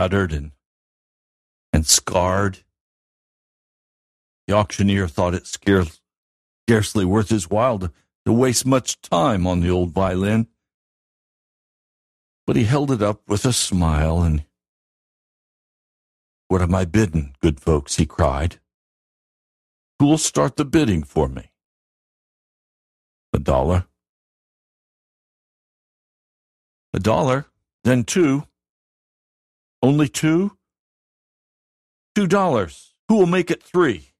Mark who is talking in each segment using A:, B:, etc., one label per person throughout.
A: Battered and and scarred. The auctioneer thought it scarce, scarcely worth his while to, to waste much time on the old violin. But he held it up with a smile and What am I bidding, good folks? he cried. Who'll start the bidding for me? A dollar. A dollar, then two. Only two? Two dollars. Who will make it three?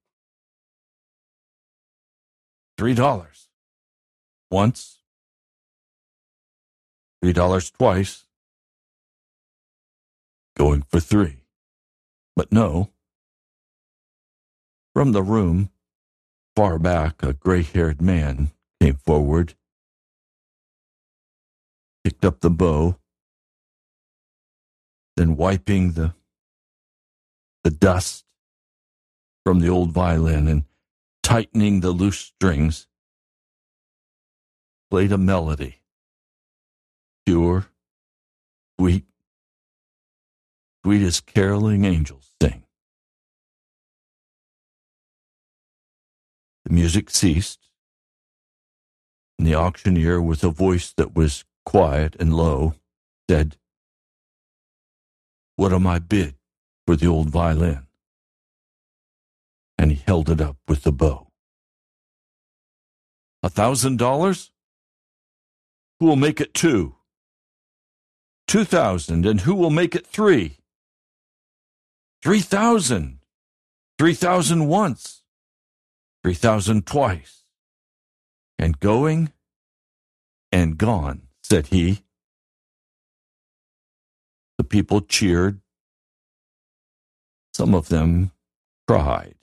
A: Three dollars. Once. Three dollars twice. Going for three. But no. From the room, far back, a gray haired man came forward, picked up the bow, then wiping the the dust from the old violin and tightening the loose strings, played a melody, pure, sweet, sweet as caroling angels sing. The music ceased, and the auctioneer, with a voice that was quiet and low, said, what am I bid for the old violin? And he held it up with the bow. A thousand dollars? Who will make it two? Two thousand, and who will make it three? Three thousand. Three thousand once. Three thousand twice. And going and gone, said he. The people cheered. Some of them cried.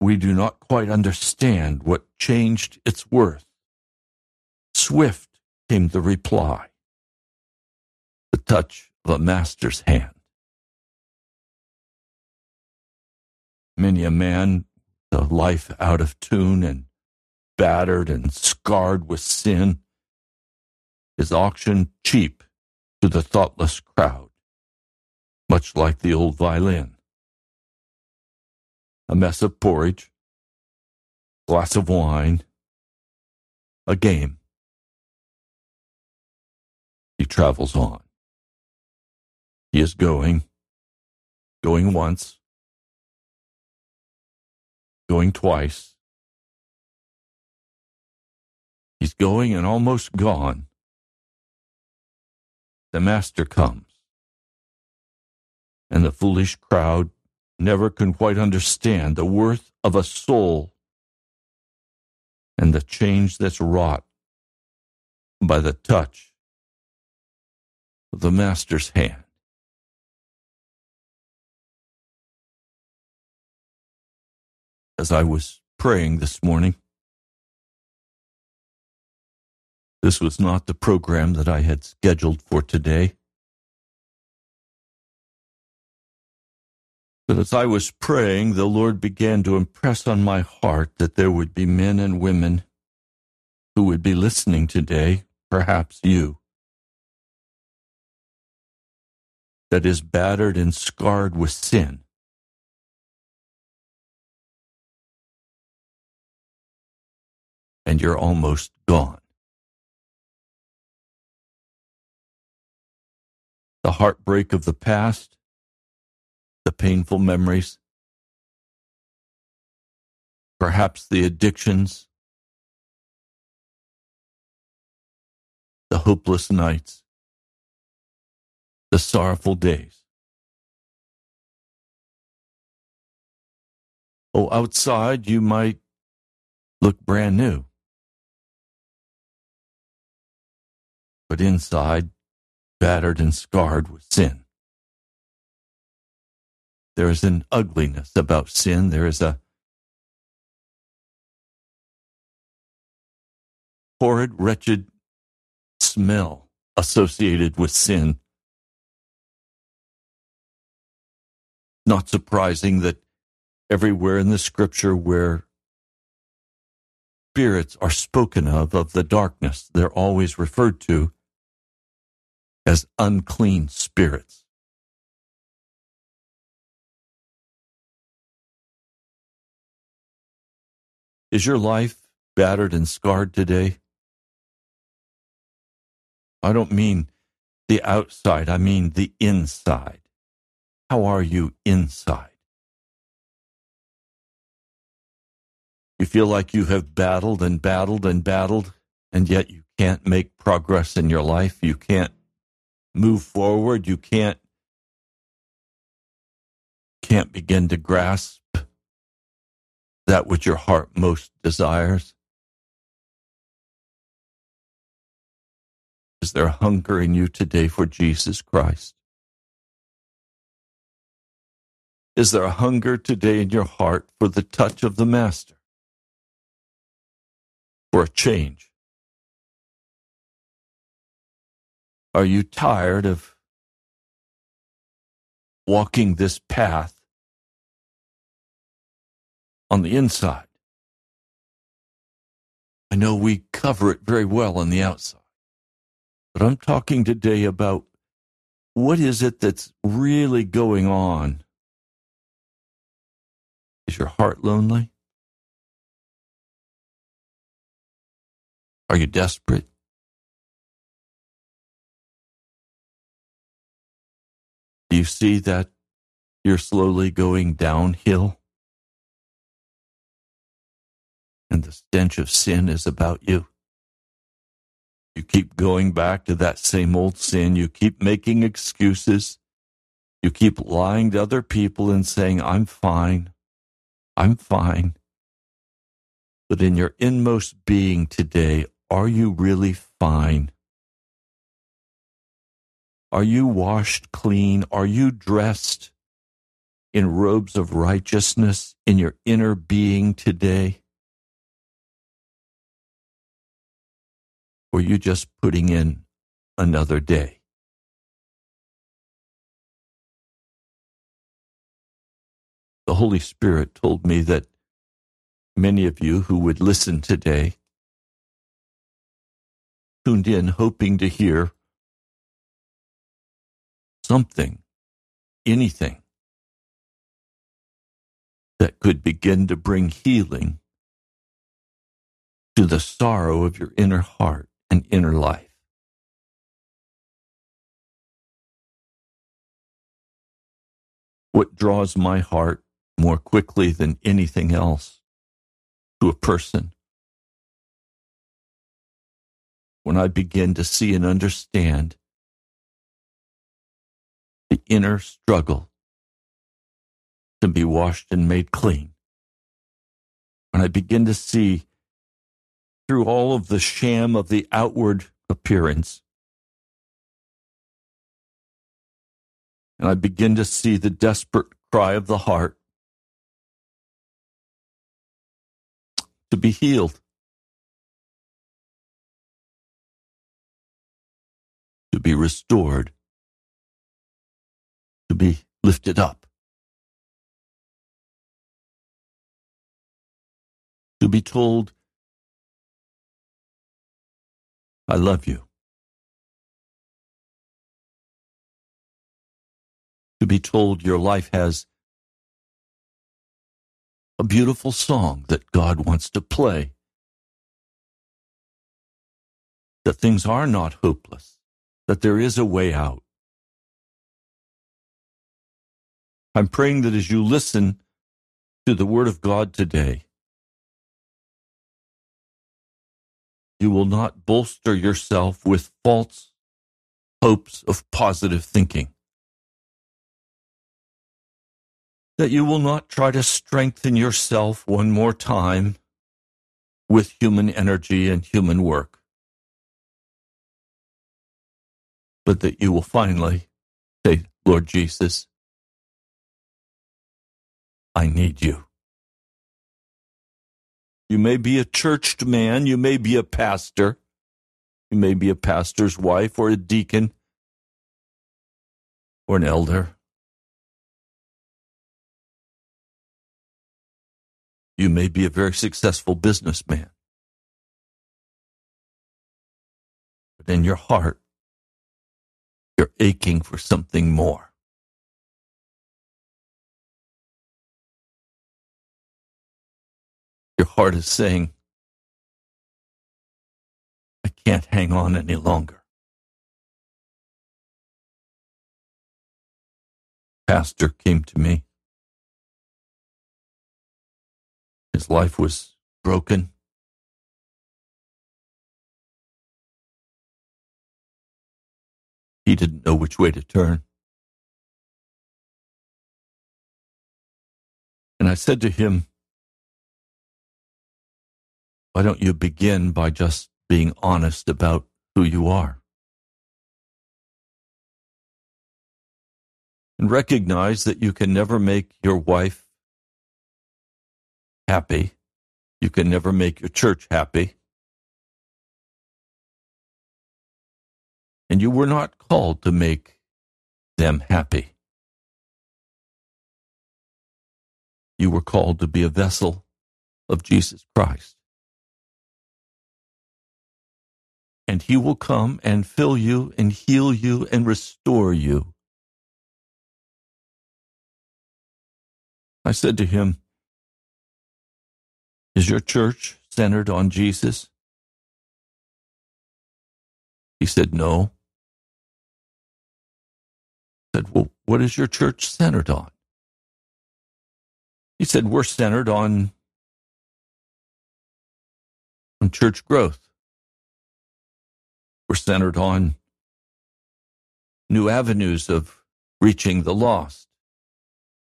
A: We do not quite understand what changed its worth. Swift came the reply the touch of a master's hand. Many a man, the life out of tune and battered and scarred with sin, is auctioned cheap to the thoughtless crowd, much like the old violin. A mess of porridge, glass of wine, a game. He travels on. He is going, going once, going twice. He's going and almost gone the Master comes. And the foolish crowd never can quite understand the worth of a soul and the change that's wrought by the touch of the Master's hand. As I was praying this morning, This was not the program that I had scheduled for today. But as I was praying, the Lord began to impress on my heart that there would be men and women who would be listening today, perhaps you, that is battered and scarred with sin. And you're almost gone. The heartbreak of the past, the painful memories, perhaps the addictions, the hopeless nights, the sorrowful days. Oh, outside you might look brand new. But inside, battered and scarred with sin. There is an ugliness about sin. There is a horrid, wretched smell associated with sin. Not surprising that everywhere in the scripture where spirits are spoken of, of the darkness, they're always referred to as unclean spirits. Is your life battered and scarred today? I don't mean the outside, I mean the inside. How are you inside? You feel like you have battled and battled and battled, and yet you can't make progress in your life. You can't move forward. You can't can't begin to grasp that which your heart most desires? Is there hunger in you today for Jesus Christ? Is there a hunger today in your heart for the touch of the Master? For a change? Are you tired of walking this path on the inside. I know we cover it very well on the outside, but I'm talking today about what is it that's really going on? Is your heart lonely? Are you desperate? Do you see that you're slowly going downhill? and the stench of sin is about you. You keep going back to that same old sin. You keep making excuses. You keep lying to other people and saying, I'm fine. I'm fine. But in your inmost being today, are you really fine? Are you washed clean? Are you dressed in robes of righteousness in your inner being today? or you just putting in another day? The Holy Spirit told me that many of you who would listen today tuned in hoping to hear something, anything that could begin to bring healing to the sorrow of your inner heart and inner life. What draws my heart more quickly than anything else to a person when I begin to see and understand the inner struggle to be washed and made clean. When I begin to see through all of the sham of the outward appearance. And I begin to see the desperate cry of the heart to be healed, to be restored, to be lifted up. To be told I love you. To be told your life has a beautiful song that God wants to play. That things are not hopeless, that there is a way out. I'm praying that as you listen to the Word of God today, You will not bolster yourself with false hopes of positive thinking. That you will not try to strengthen yourself one more time with human energy and human work. but that you will finally say, Lord Jesus, I need you. You may be a churched man, you may be a pastor, you may be a pastor's wife or a deacon or an elder. You may be a very successful businessman. But in your heart, you're aching for something more. Your heart is saying, I can't hang on any longer. Pastor came to me. His life was broken. He didn't know which way to turn. And I said to him, Why don't you begin by just being honest about who you are? And recognize that you can never make your wife happy. You can never make your church happy. And you were not called to make them happy. You were called to be a vessel of Jesus Christ. And he will come and fill you and heal you and restore you. I said to him, is your church centered on Jesus? He said, No. I said, Well, what is your church centered on? He said, We're centered on, on church growth. We're centered on new avenues of reaching the lost.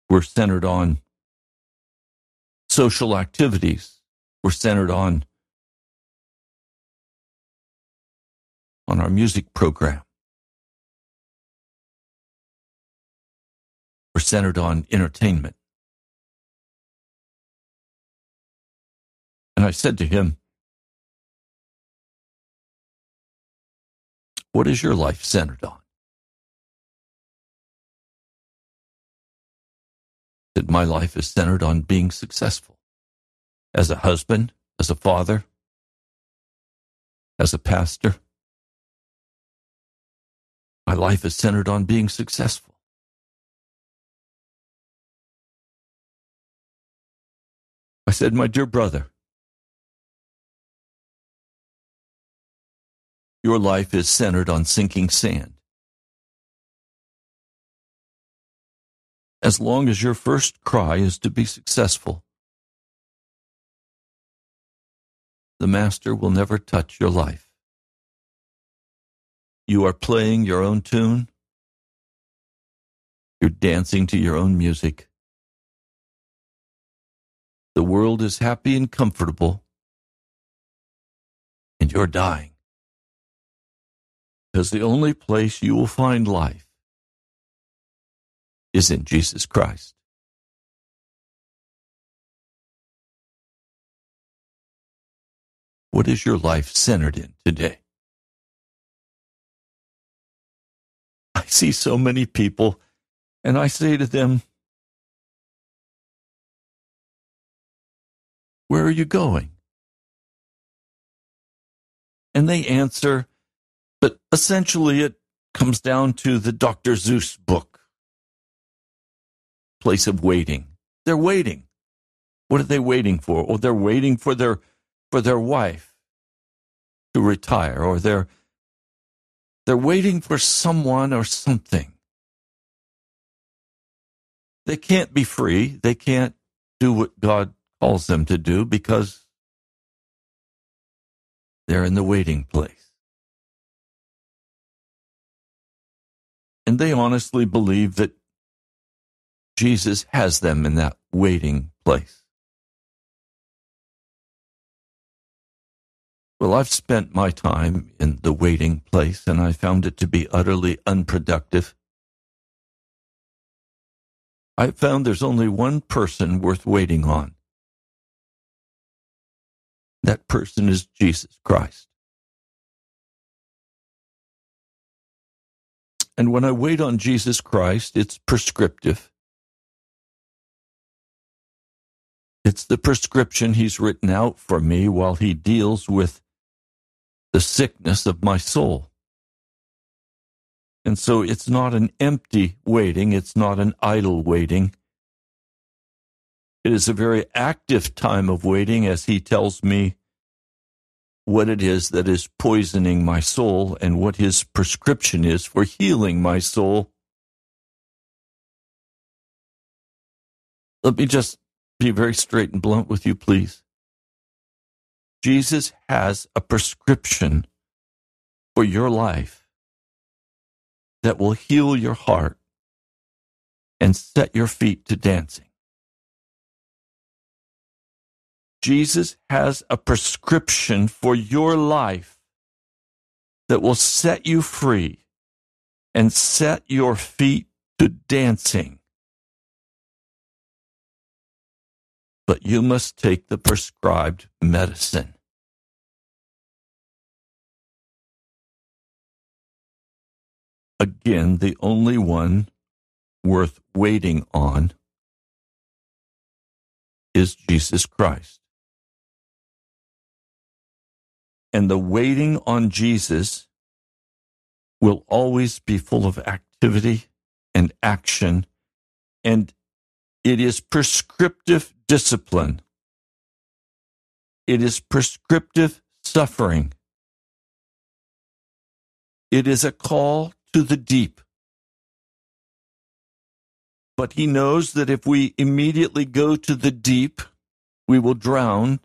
A: We're centered on social activities were centered on on our music program. We're centered on entertainment. And I said to him, What is your life centered on? That my life is centered on being successful as a husband, as a father, as a pastor. My life is centered on being successful. I said, My dear brother, your life is centered on sinking sand. As long as your first cry is to be successful, the Master will never touch your life. You are playing your own tune. You're dancing to your own music. The world is happy and comfortable, and you're dying. Because the only place you will find life is in Jesus Christ. What is your life centered in today? I see so many people, and I say to them, Where are you going? And they answer, but essentially it comes down to the Dr. Seuss book, Place of Waiting. They're waiting. What are they waiting for? Oh, they're waiting for their for their wife to retire or they're they're waiting for someone or something. They can't be free. They can't do what God calls them to do because they're in the waiting place. And they honestly believe that Jesus has them in that waiting place. Well, I've spent my time in the waiting place and I found it to be utterly unproductive. I found there's only one person worth waiting on. That person is Jesus Christ. And when I wait on Jesus Christ, it's prescriptive. It's the prescription he's written out for me while he deals with the sickness of my soul. And so it's not an empty waiting, it's not an idle waiting. It is a very active time of waiting as he tells me what it is that is poisoning my soul and what his prescription is for healing my soul. Let me just be very straight and blunt with you, please. Jesus has a prescription for your life that will heal your heart and set your feet to dancing. Jesus has a prescription for your life that will set you free and set your feet to dancing. but you must take the prescribed medicine. Again, the only one worth waiting on is Jesus Christ. And the waiting on Jesus will always be full of activity and action, and it is prescriptive discipline. It is prescriptive suffering. It is a call to the deep. But he knows that if we immediately go to the deep, we will drown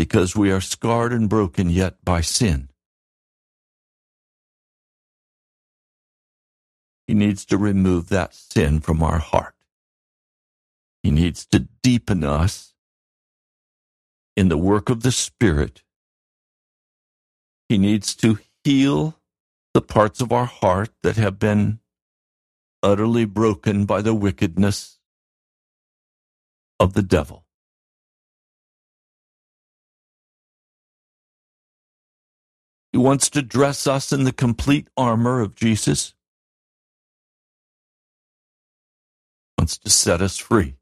A: because we are scarred and broken yet by sin. He needs to remove that sin from our heart. He needs to deepen us in the work of the Spirit. He needs to heal the parts of our heart that have been utterly broken by the wickedness of the devil. He wants to dress us in the complete armor of Jesus. Wants to set us free.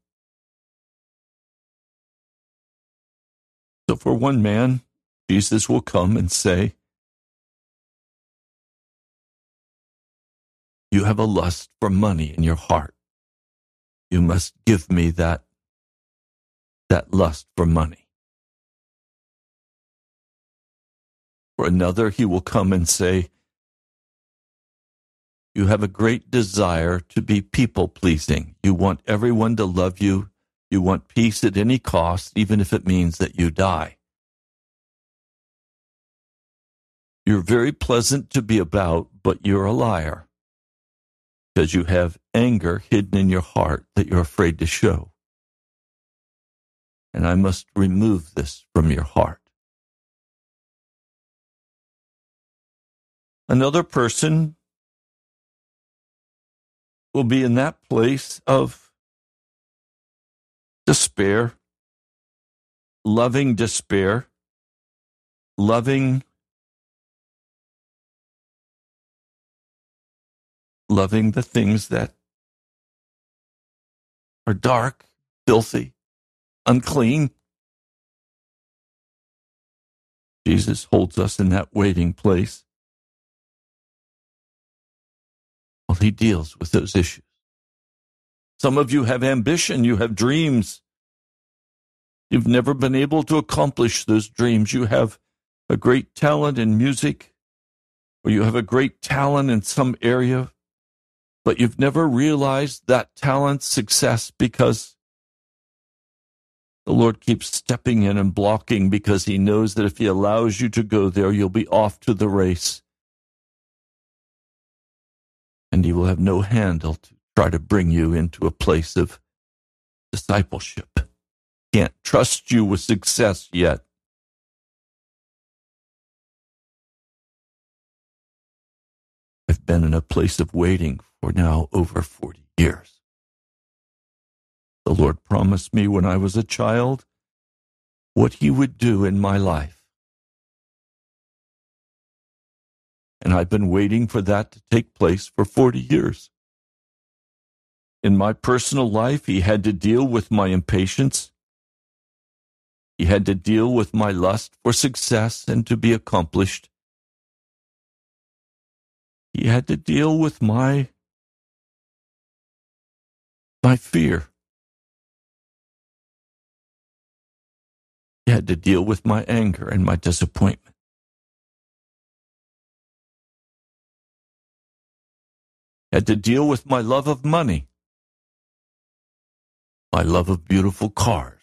A: So for one man, Jesus will come and say, You have a lust for money in your heart. You must give me that, that lust for money. For another, he will come and say, You have a great desire to be people pleasing. You want everyone to love you you want peace at any cost, even if it means that you die. You're very pleasant to be about, but you're a liar because you have anger hidden in your heart that you're afraid to show. And I must remove this from your heart. Another person will be in that place of despair, loving despair, loving loving the things that are dark, filthy, unclean. Jesus holds us in that waiting place while he deals with those issues. Some of you have ambition, you have dreams. You've never been able to accomplish those dreams. You have a great talent in music, or you have a great talent in some area, but you've never realized that talent's success because the Lord keeps stepping in and blocking because He knows that if He allows you to go there, you'll be off to the race. And He will have no handle to try to bring you into a place of discipleship. can't trust you with success yet. I've been in a place of waiting for now over 40 years. The Lord promised me when I was a child what He would do in my life. And I've been waiting for that to take place for 40 years. In my personal life, He had to deal with my impatience. He had to deal with my lust for success and to be accomplished. He had to deal with my my fear. He had to deal with my anger and my disappointment. Had to deal with my love of money, my love of beautiful cars.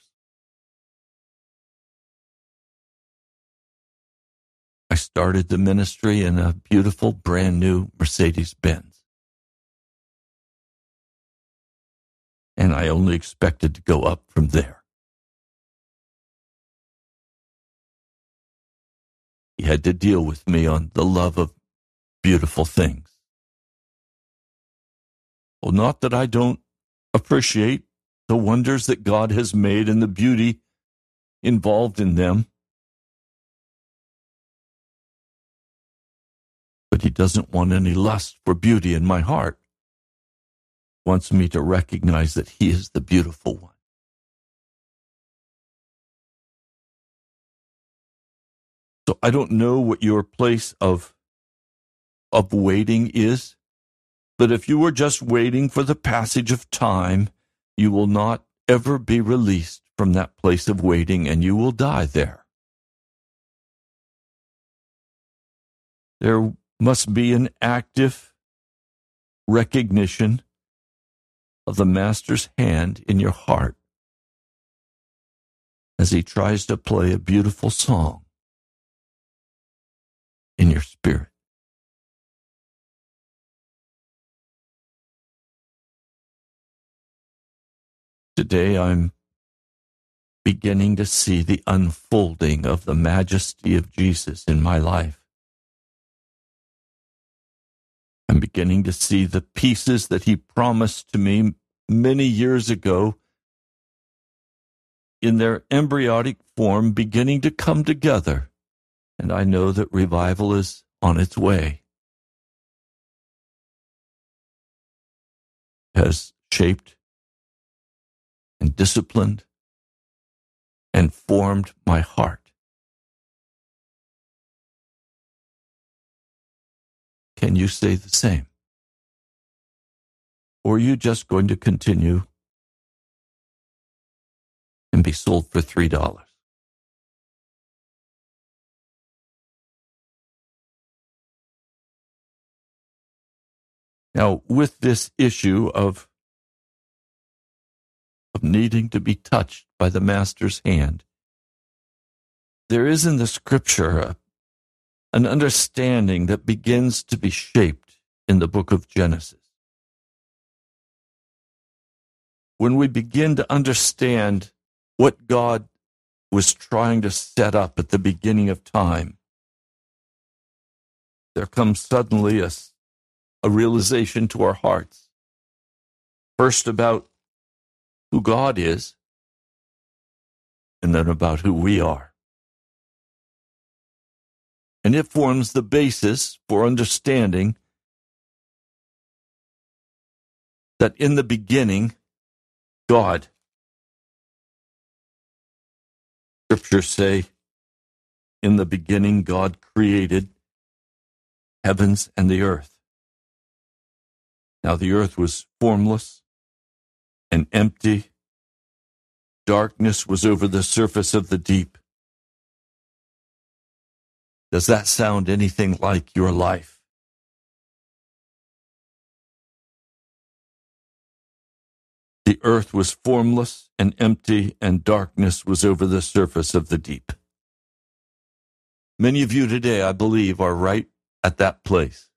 A: I started the ministry in a beautiful brand new Mercedes Benz. And I only expected to go up from there. He had to deal with me on the love of beautiful things. Well, not that I don't appreciate the wonders that God has made and the beauty involved in them. But He doesn't want any lust for beauty in my heart. He wants me to recognize that He is the beautiful one. So I don't know what your place of of waiting is, but if you are just waiting for the passage of time, you will not ever be released from that place of waiting and you will die there. There must be an active recognition of the Master's hand in your heart as he tries to play a beautiful song in your spirit. Today I'm beginning to see the unfolding of the majesty of Jesus in my life. I'm beginning to see the pieces that he promised to me many years ago in their embryonic form beginning to come together and I know that revival is on its way. Has shaped and disciplined and formed my heart. Can you say the same? Or are you just going to continue and be sold for $3? Now, with this issue of, of needing to be touched by the Master's hand, there is in the scripture a, an understanding that begins to be shaped in the book of Genesis. When we begin to understand what God was trying to set up at the beginning of time, there comes suddenly a a realization to our hearts. First, about who God is, and then about who we are. And it forms the basis for understanding that in the beginning, God, scriptures say, in the beginning, God created heavens and the earth. Now the earth was formless and empty. Darkness was over the surface of the deep. Does that sound anything like your life? The earth was formless and empty, and darkness was over the surface of the deep. Many of you today, I believe, are right at that place.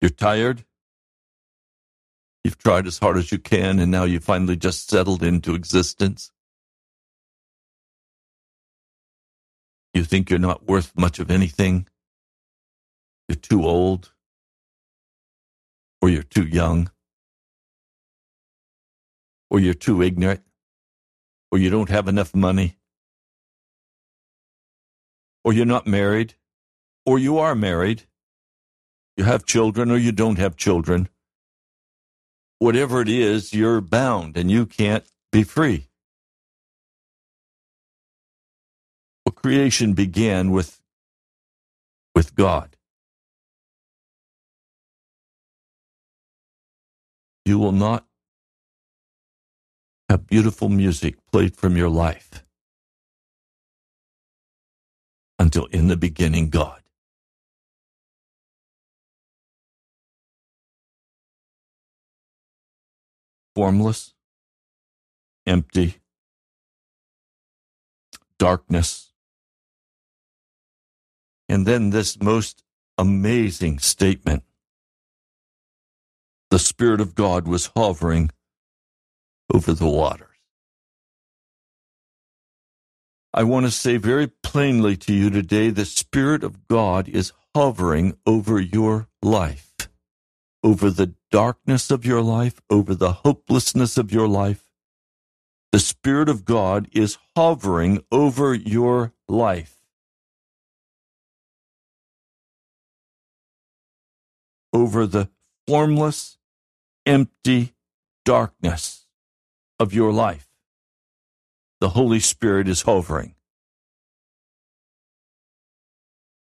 A: You're tired. You've tried as hard as you can, and now you finally just settled into existence. You think you're not worth much of anything. You're too old, or you're too young, or you're too ignorant, or you don't have enough money, or you're not married, or you are married. You have children, or you don't have children. Whatever it is, you're bound and you can't be free. Well, creation began with, with God. You will not have beautiful music played from your life until in the beginning God. Formless, empty, darkness. And then this most amazing statement. The Spirit of God was hovering over the waters. I want to say very plainly to you today the Spirit of God is hovering over your life, over the darkness of your life, over the hopelessness of your life. The Spirit of God is hovering over your life. Over the formless, empty darkness of your life. The Holy Spirit is hovering.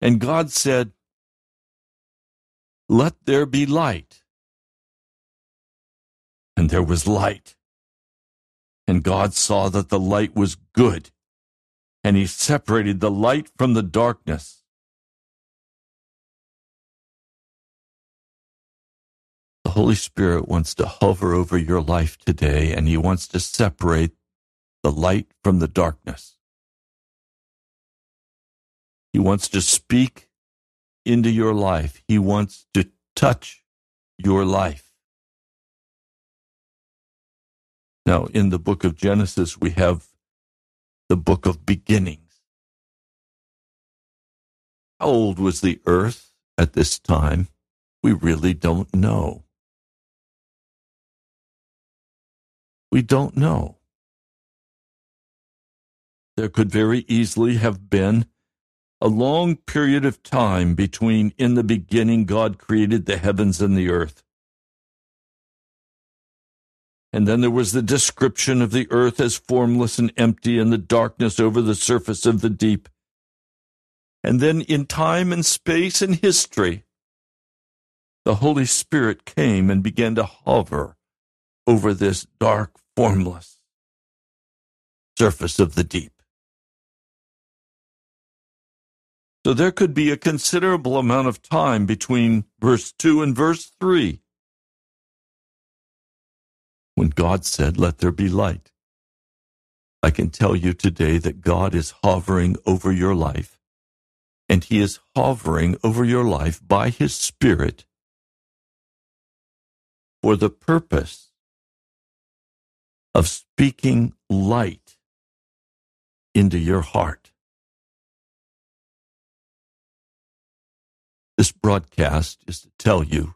A: And God said, Let there be light. And there was light. And God saw that the light was good. And he separated the light from the darkness. The Holy Spirit wants to hover over your life today, and He wants to separate the light from the darkness. He wants to speak into your life. He wants to touch your life. Now, in the book of Genesis, we have the book of beginnings. How old was the earth at this time? We really don't know. We don't know. There could very easily have been a long period of time between in the beginning God created the heavens and the earth. And then there was the description of the earth as formless and empty and the darkness over the surface of the deep. And then in time and space and history, the Holy Spirit came and began to hover over this dark, formless surface of the deep. So there could be a considerable amount of time between verse 2 and verse 3 when God said, Let there be light. I can tell you today that God is hovering over your life, and He is hovering over your life by His Spirit for the purpose of speaking light into your heart. This broadcast is to tell you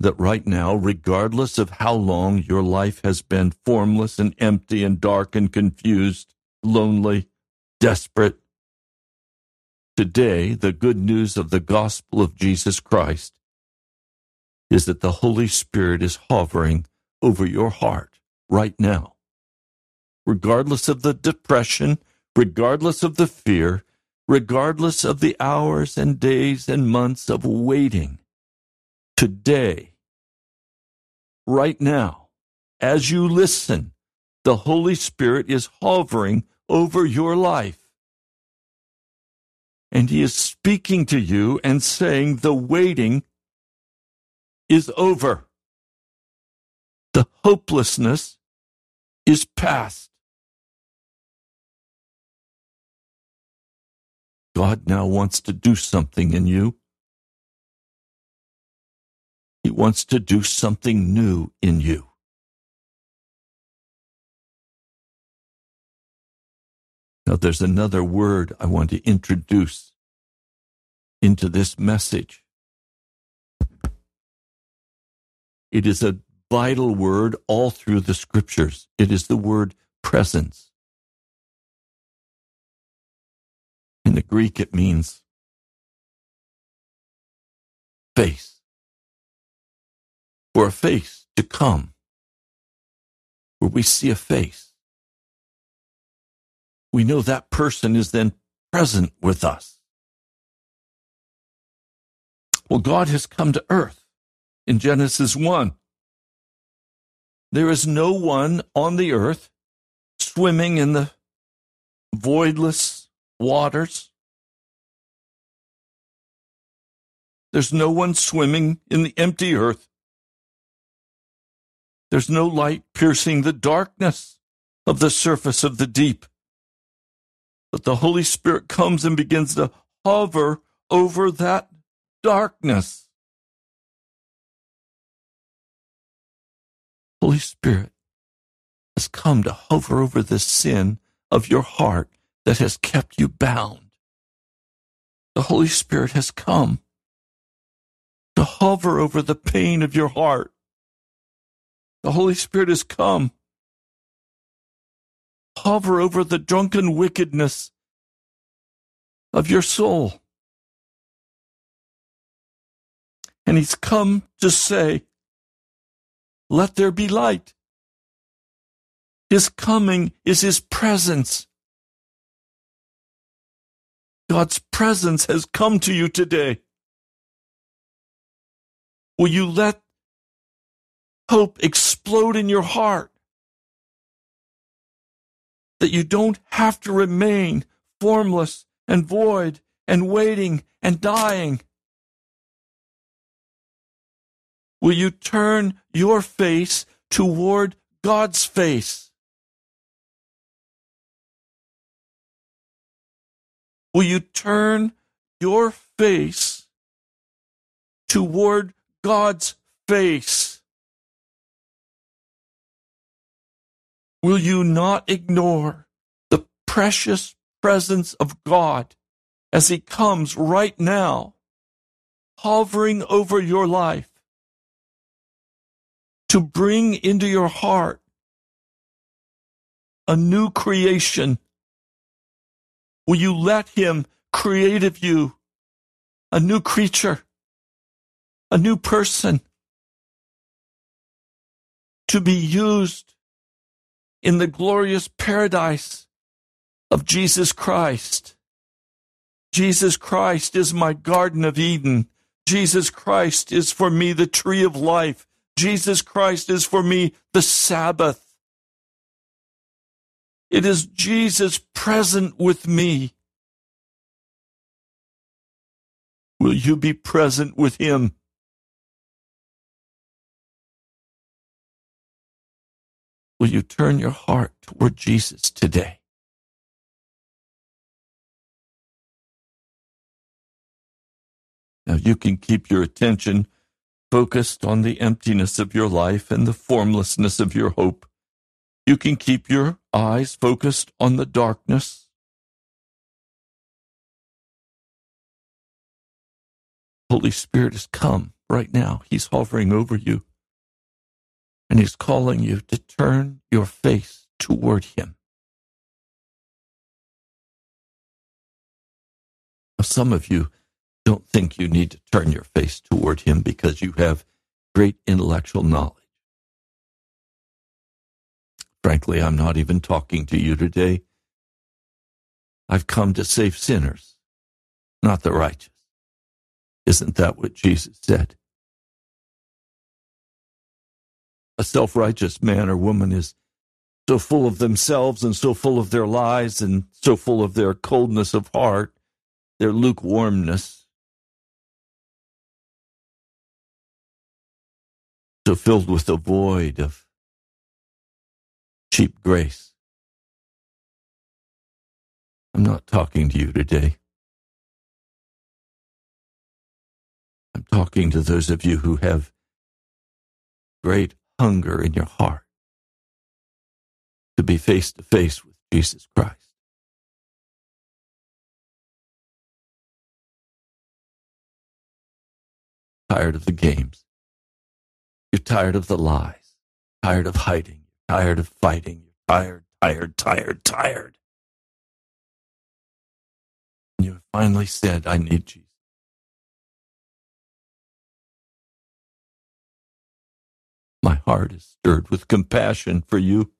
A: that right now, regardless of how long your life has been formless and empty and dark and confused, lonely, desperate, today the good news of the gospel of Jesus Christ is that the Holy Spirit is hovering over your heart right now. Regardless of the depression, regardless of the fear, regardless of the hours and days and months of waiting, today, right now, as you listen, the Holy Spirit is hovering over your life. And He is speaking to you and saying, The waiting is over. The hopelessness is past. God now wants to do something in you. He wants to do something new in you. Now, there's another word I want to introduce into this message. It is a vital word all through the scriptures. It is the word presence. In the Greek, it means face. For a face to come, where we see a face, we know that person is then present with us. Well, God has come to earth in Genesis 1. There is no one on the earth swimming in the voidless waters. There's no one swimming in the empty earth. There's no light piercing the darkness of the surface of the deep. But the Holy Spirit comes and begins to hover over that darkness. Holy Spirit has come to hover over the sin of your heart that has kept you bound. The Holy Spirit has come to hover over the pain of your heart. The Holy Spirit has come. Hover over the drunken wickedness of your soul. And He's come to say, let there be light. His coming is His presence. God's presence has come to you today. Will you let hope explode in your heart? That you don't have to remain formless and void and waiting and dying. Will you turn your face toward God's face? Will you turn your face toward God's face? Will you not ignore the precious presence of God as He comes right now, hovering over your life? to bring into your heart a new creation? Will you let Him create of you a new creature, a new person to be used in the glorious paradise of Jesus Christ? Jesus Christ is my Garden of Eden. Jesus Christ is for me the tree of life. Jesus Christ is for me the Sabbath. It is Jesus present with me. Will you be present with him? Will you turn your heart toward Jesus today? Now you can keep your attention focused on the emptiness of your life and the formlessness of your hope. You can keep your eyes focused on the darkness. Holy Spirit has come right now. He's hovering over you. And he's calling you to turn your face toward him. Some of you don't think you need to turn your face toward him because you have great intellectual knowledge. Frankly, I'm not even talking to you today. I've come to save sinners, not the righteous. Isn't that what Jesus said? A self righteous man or woman is so full of themselves and so full of their lies and so full of their coldness of heart, their lukewarmness, so filled with the void of cheap grace. I'm not talking to you today. I'm talking to those of you who have great hunger in your heart to be face to face with Jesus Christ. Tired of the games. You're tired of the lies, tired of hiding, tired of fighting, you're tired, tired, tired, tired. And you have finally said, I need Jesus. My heart is stirred with compassion for you.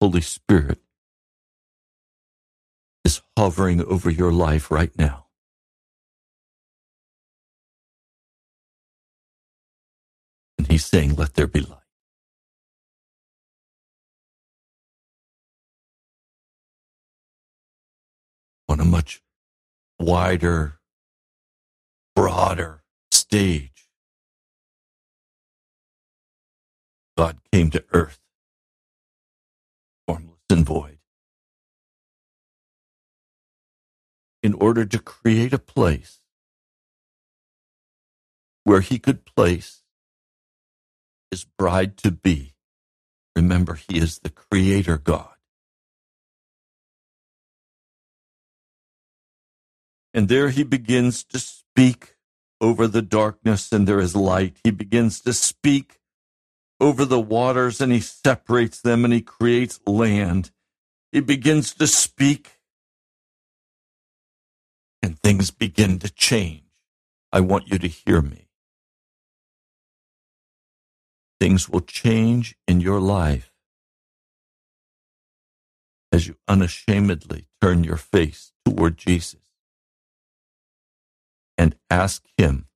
A: Holy Spirit is hovering over your life right now. And he's saying, Let there be light. On a much wider, broader stage, God came to earth formless and void, in order to create a place where he could place his bride to be. Remember, he is the creator God. And there he begins to speak over the darkness, and there is light. He begins to speak over the waters and he separates them and he creates land. He begins to speak and things begin to change. I want you to hear me. Things will change in your life as you unashamedly turn your face toward Jesus ask Him,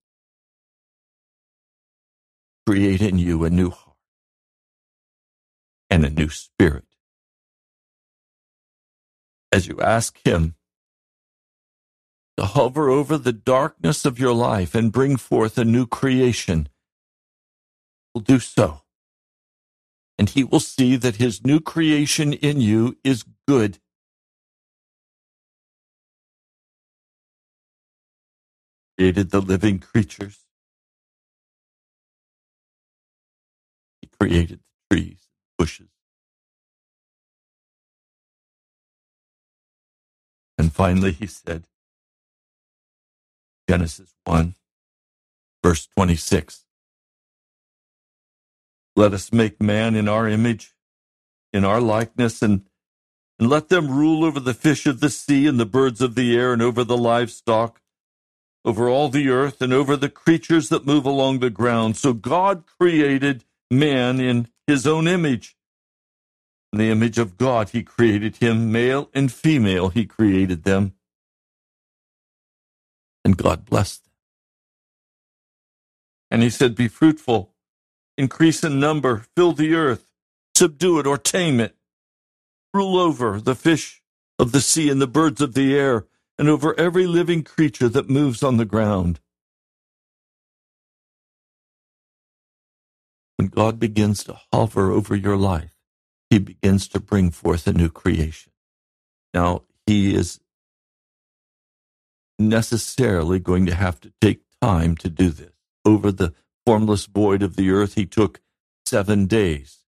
A: create in you a new heart and a new spirit. As you ask Him to hover over the darkness of your life and bring forth a new creation, He will do so. And He will see that His new creation in you is good. Created the living creatures. He created the trees bushes. And finally, he said, Genesis 1, verse 26. Let us make man in our image, in our likeness, and, and let them rule over the fish of the sea and the birds of the air and over the livestock, over all the earth and over the creatures that move along the ground. So God created man in his own image. In the image of God, he created him, male and female, he created them. And God blessed them. And he said, Be fruitful, increase in number, fill the earth, subdue it or tame it, rule over the fish of the sea and the birds of the air, and over every living creature that moves on the ground. When God begins to hover over your life, he begins to bring forth a new creation. Now, he is necessarily going to have to take time to do this. Over the formless void of the earth, he took seven days.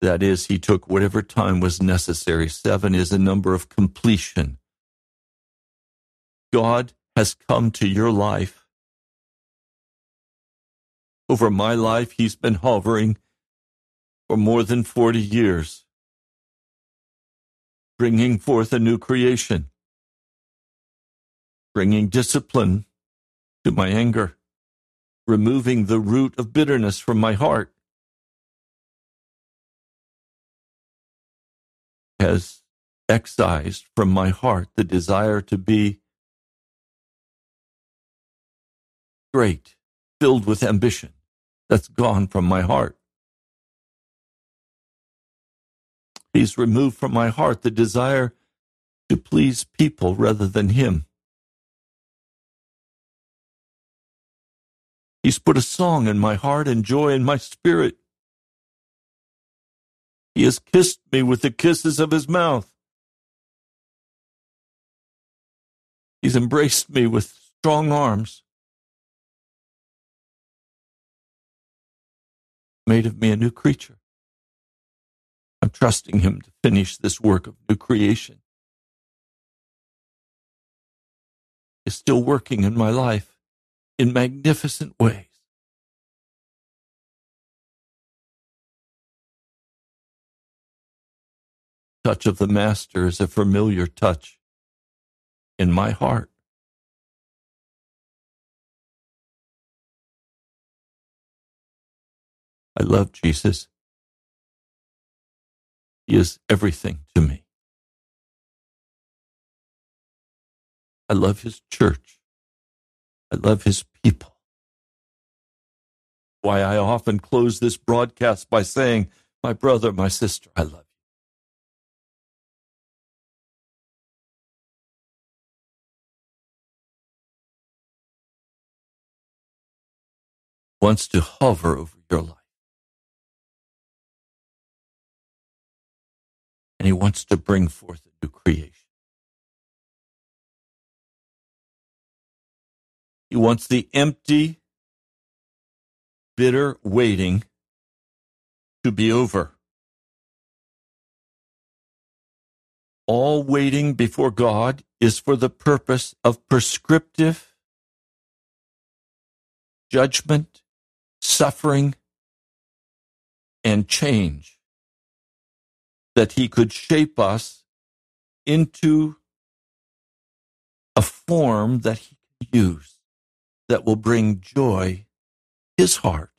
A: That is, he took whatever time was necessary. Seven is a number of completion. God has come to your life. Over my life, he's been hovering for more than 40 years, bringing forth a new creation, bringing discipline to my anger, removing the root of bitterness from my heart, has excised from my heart the desire to be great, filled with ambition. That's gone from my heart. He's removed from my heart the desire to please people rather than Him. He's put a song in my heart and joy in my spirit. He has kissed me with the kisses of His mouth. He's embraced me with strong arms made of me a new creature. I'm trusting Him to finish this work of new creation. Is still working in my life in magnificent ways. Touch of the Master is a familiar touch in my heart. I love Jesus. He is everything to me. I love his church. I love his people. Why I often close this broadcast by saying, My brother, my sister, I love you. Wants to hover over your life. And he wants to bring forth a new creation. He wants the empty, bitter waiting to be over. All waiting before God is for the purpose of prescriptive judgment, suffering, and change that he could shape us into a form that he can use that will bring joy his heart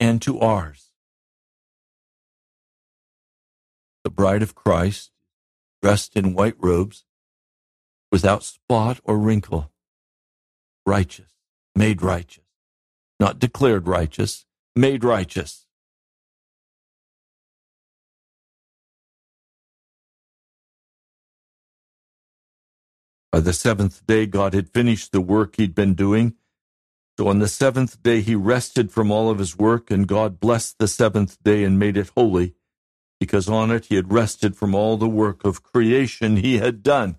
A: and to ours. The bride of Christ, dressed in white robes, without spot or wrinkle, righteous, made righteous, not declared righteous, made righteous. By the seventh day, God had finished the work he'd been doing. So on the seventh day, he rested from all of his work, and God blessed the seventh day and made it holy, because on it he had rested from all the work of creation he had done.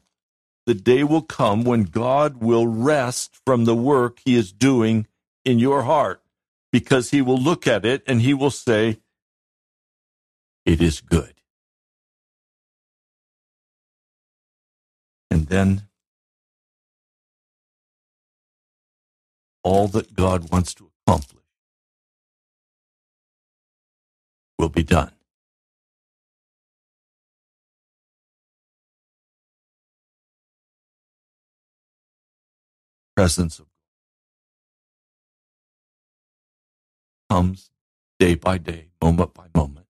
A: The day will come when God will rest from the work he is doing in your heart, because he will look at it and he will say, It is good. And then all that God wants to accomplish will be done. Presence of God comes day by day, moment by moment.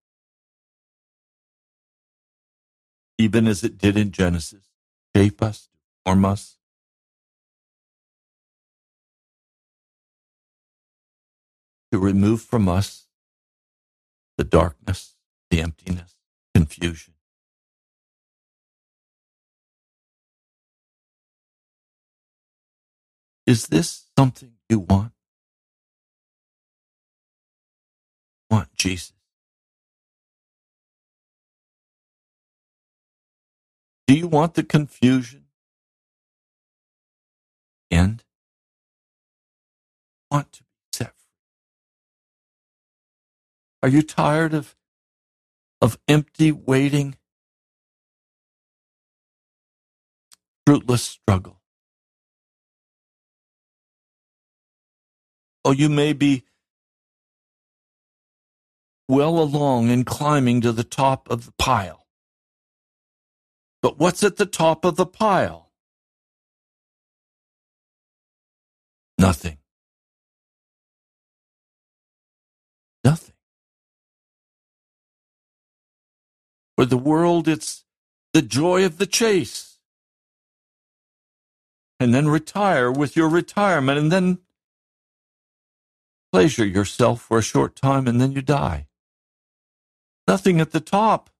A: Even as it did in Genesis, shape us, form us, to remove from us the darkness, the emptiness, confusion. Is this something you want? Want Jesus? Do you want the confusion? And want to Are you tired of, of empty waiting? Fruitless struggle. Oh, you may be well along in climbing to the top of the pile. But what's at the top of the pile? Nothing. Nothing. For the world, it's the joy of the chase. And then retire with your retirement, and then pleasure yourself for a short time, and then you die. Nothing at the top.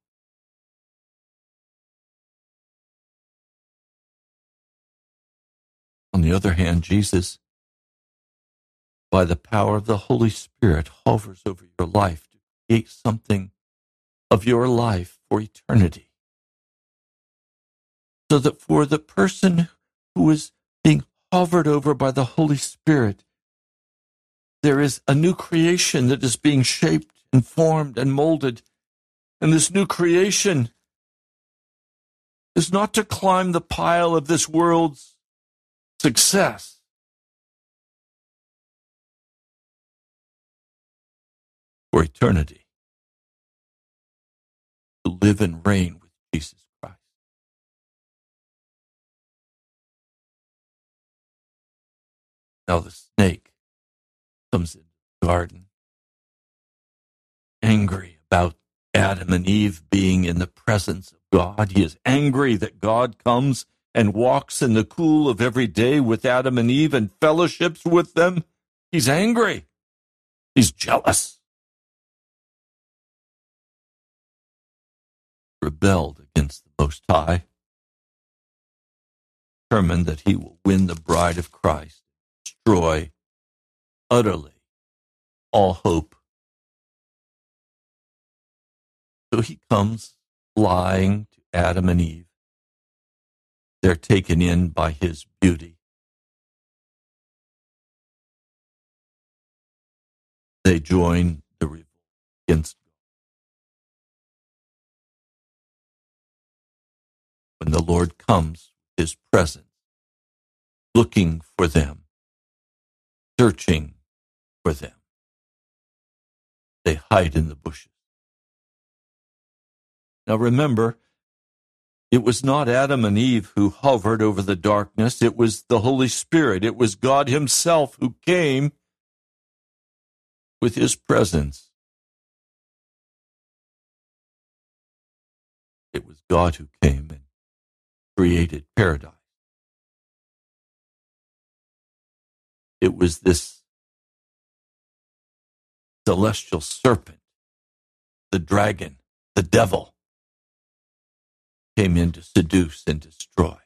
A: On the other hand, Jesus, by the power of the Holy Spirit, hovers over your life to create something of your life for eternity. So that for the person who is being hovered over by the Holy Spirit. There is a new creation that is being shaped and formed and molded. And this new creation is not to climb the pile of this world's success. For eternity, to live and reign with Jesus Christ. Now the snake comes into the garden, angry about Adam and Eve being in the presence of God. He is angry that God comes and walks in the cool of every day with Adam and Eve and fellowships with them. He's angry. He's jealous. Rebelled against the Most High. Determined that he will win the bride of Christ, destroy utterly all hope. So he comes lying to Adam and Eve. They're taken in by his beauty. They join the revolt against When the Lord comes, with his presence, looking for them, searching for them. They hide in the bushes. Now remember, it was not Adam and Eve who hovered over the darkness. It was the Holy Spirit. It was God Himself who came with His presence. It was God who came and created paradise. It was this celestial serpent, the dragon, the devil, came in to seduce and destroy.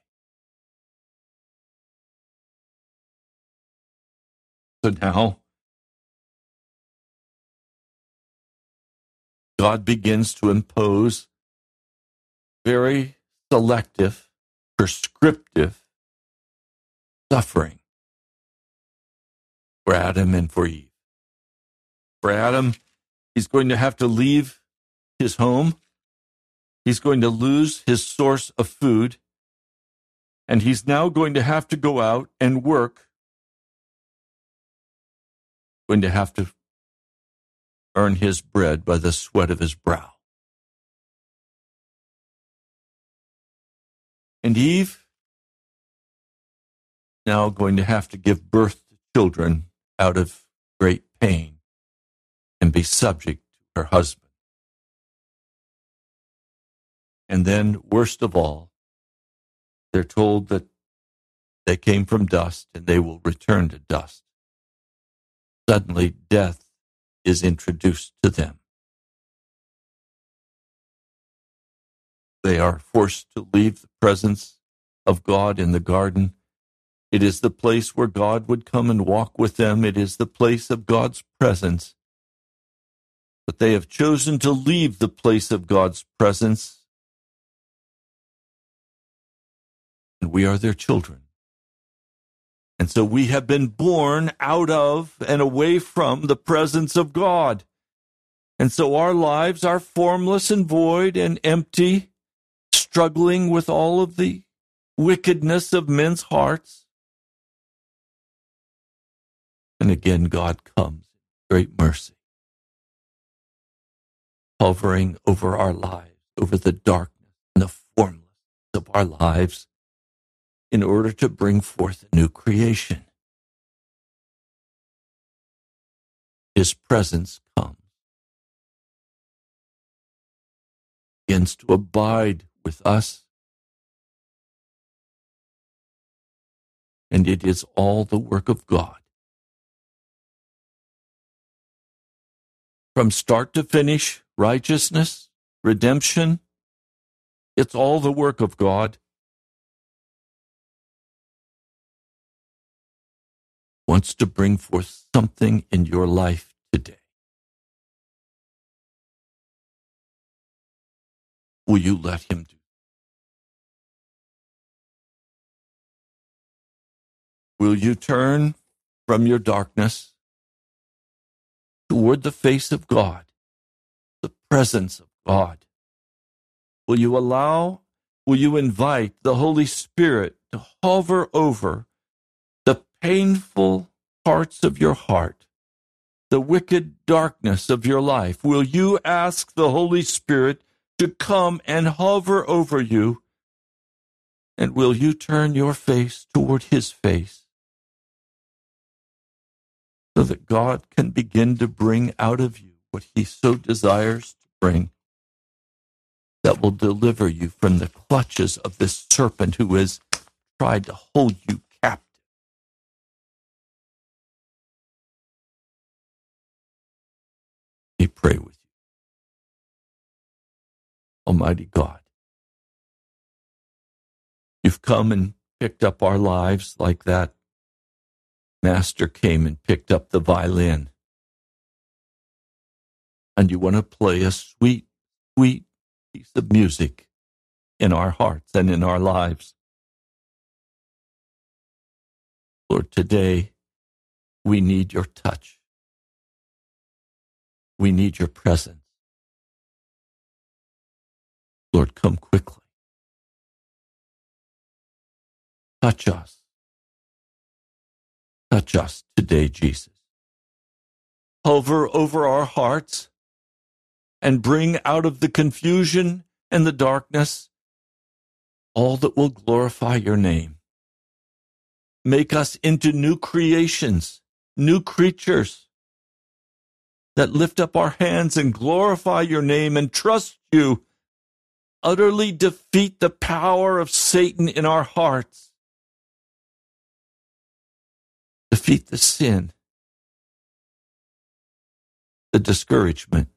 A: So now, God begins to impose very selective, prescriptive suffering for Adam and for Eve. For Adam, he's going to have to leave his home. He's going to lose his source of food. And he's now going to have to go out and work. Going to have to earn his bread by the sweat of his brow. And Eve now going to have to give birth to children out of great pain and be subject to her husband. And then, worst of all, they're told that they came from dust and they will return to dust. Suddenly, death is introduced to them. They are forced to leave the presence of God in the garden. It is the place where God would come and walk with them. It is the place of God's presence but they have chosen to leave the place of God's presence. And we are their children. And so we have been born out of and away from the presence of God. And so our lives are formless and void and empty, struggling with all of the wickedness of men's hearts. And again, God comes in great mercy hovering over our lives, over the darkness and the formlessness of our lives, in order to bring forth a new creation. His presence comes, begins to abide with us, and it is all the work of God. From start to finish, righteousness, redemption. It's all the work of God. Wants to bring forth something in your life Will you let Him do? Will you turn from your darkness toward the face of God, the presence of God? Will you allow, will you invite the Holy Spirit to hover over the painful parts of your heart, the wicked darkness of your life? Will you ask the Holy Spirit to come and hover over you? And will you turn your face toward his face so that God can begin to bring out of you what he so desires to bring that will deliver you from the clutches of this serpent who has tried to hold you captive? We pray with. Almighty God, You've come and picked up our lives like that master came and picked up the violin. And you want to play a sweet, sweet piece of music in our hearts and in our lives. Lord, today we need your touch. We need your presence. Lord, come quickly. Touch us. Touch us today, Jesus. Hover over our hearts and bring out of the confusion and the darkness all that will glorify your name. Make us into new creations, new creatures that lift up our hands and glorify your name and trust you. Utterly defeat the power of Satan in our hearts defeat the sin, the discouragement,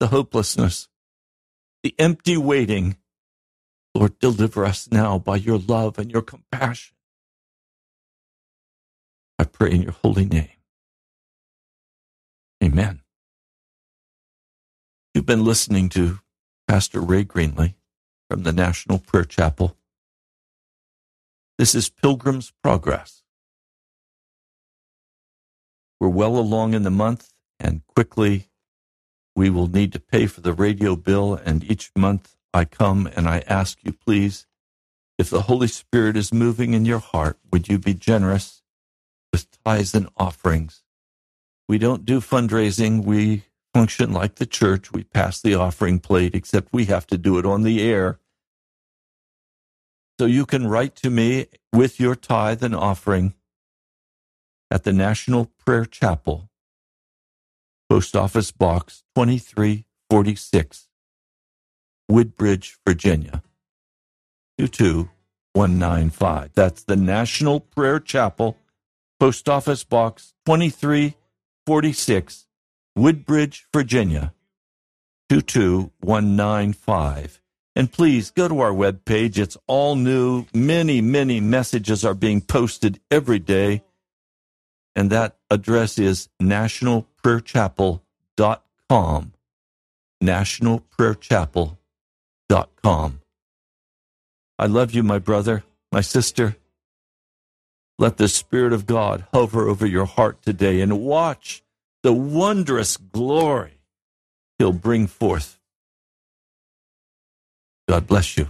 A: the hopelessness, the empty waiting. Lord, deliver us now by your love and your compassion. I pray in your holy name. Amen. You've been listening to Pastor Ray Greenley from the National Prayer Chapel. This is Pilgrim's Progress. We're well along in the month, and quickly we will need to pay for the radio bill. And each month I come and I ask you, please, if the Holy Spirit is moving in your heart, would you be generous with tithes and offerings? We don't do fundraising. We function like the church. We pass the offering plate, except we have to do it on the air. So you can write to me with your tithe and offering at the National Prayer Chapel, Post Office Box 2346, Woodbridge, Virginia 22195. That's the National Prayer Chapel, Post Office Box 2346, Woodbridge, Virginia 22195. And please go to our webpage. It's all new. Many, many messages are being posted every day and that address is nationalprayerchapel.com. Nationalprayerchapel.com. I love you, my brother, my sister. Let the Spirit of God hover over your heart today and watch the wondrous glory He'll bring forth. God bless you.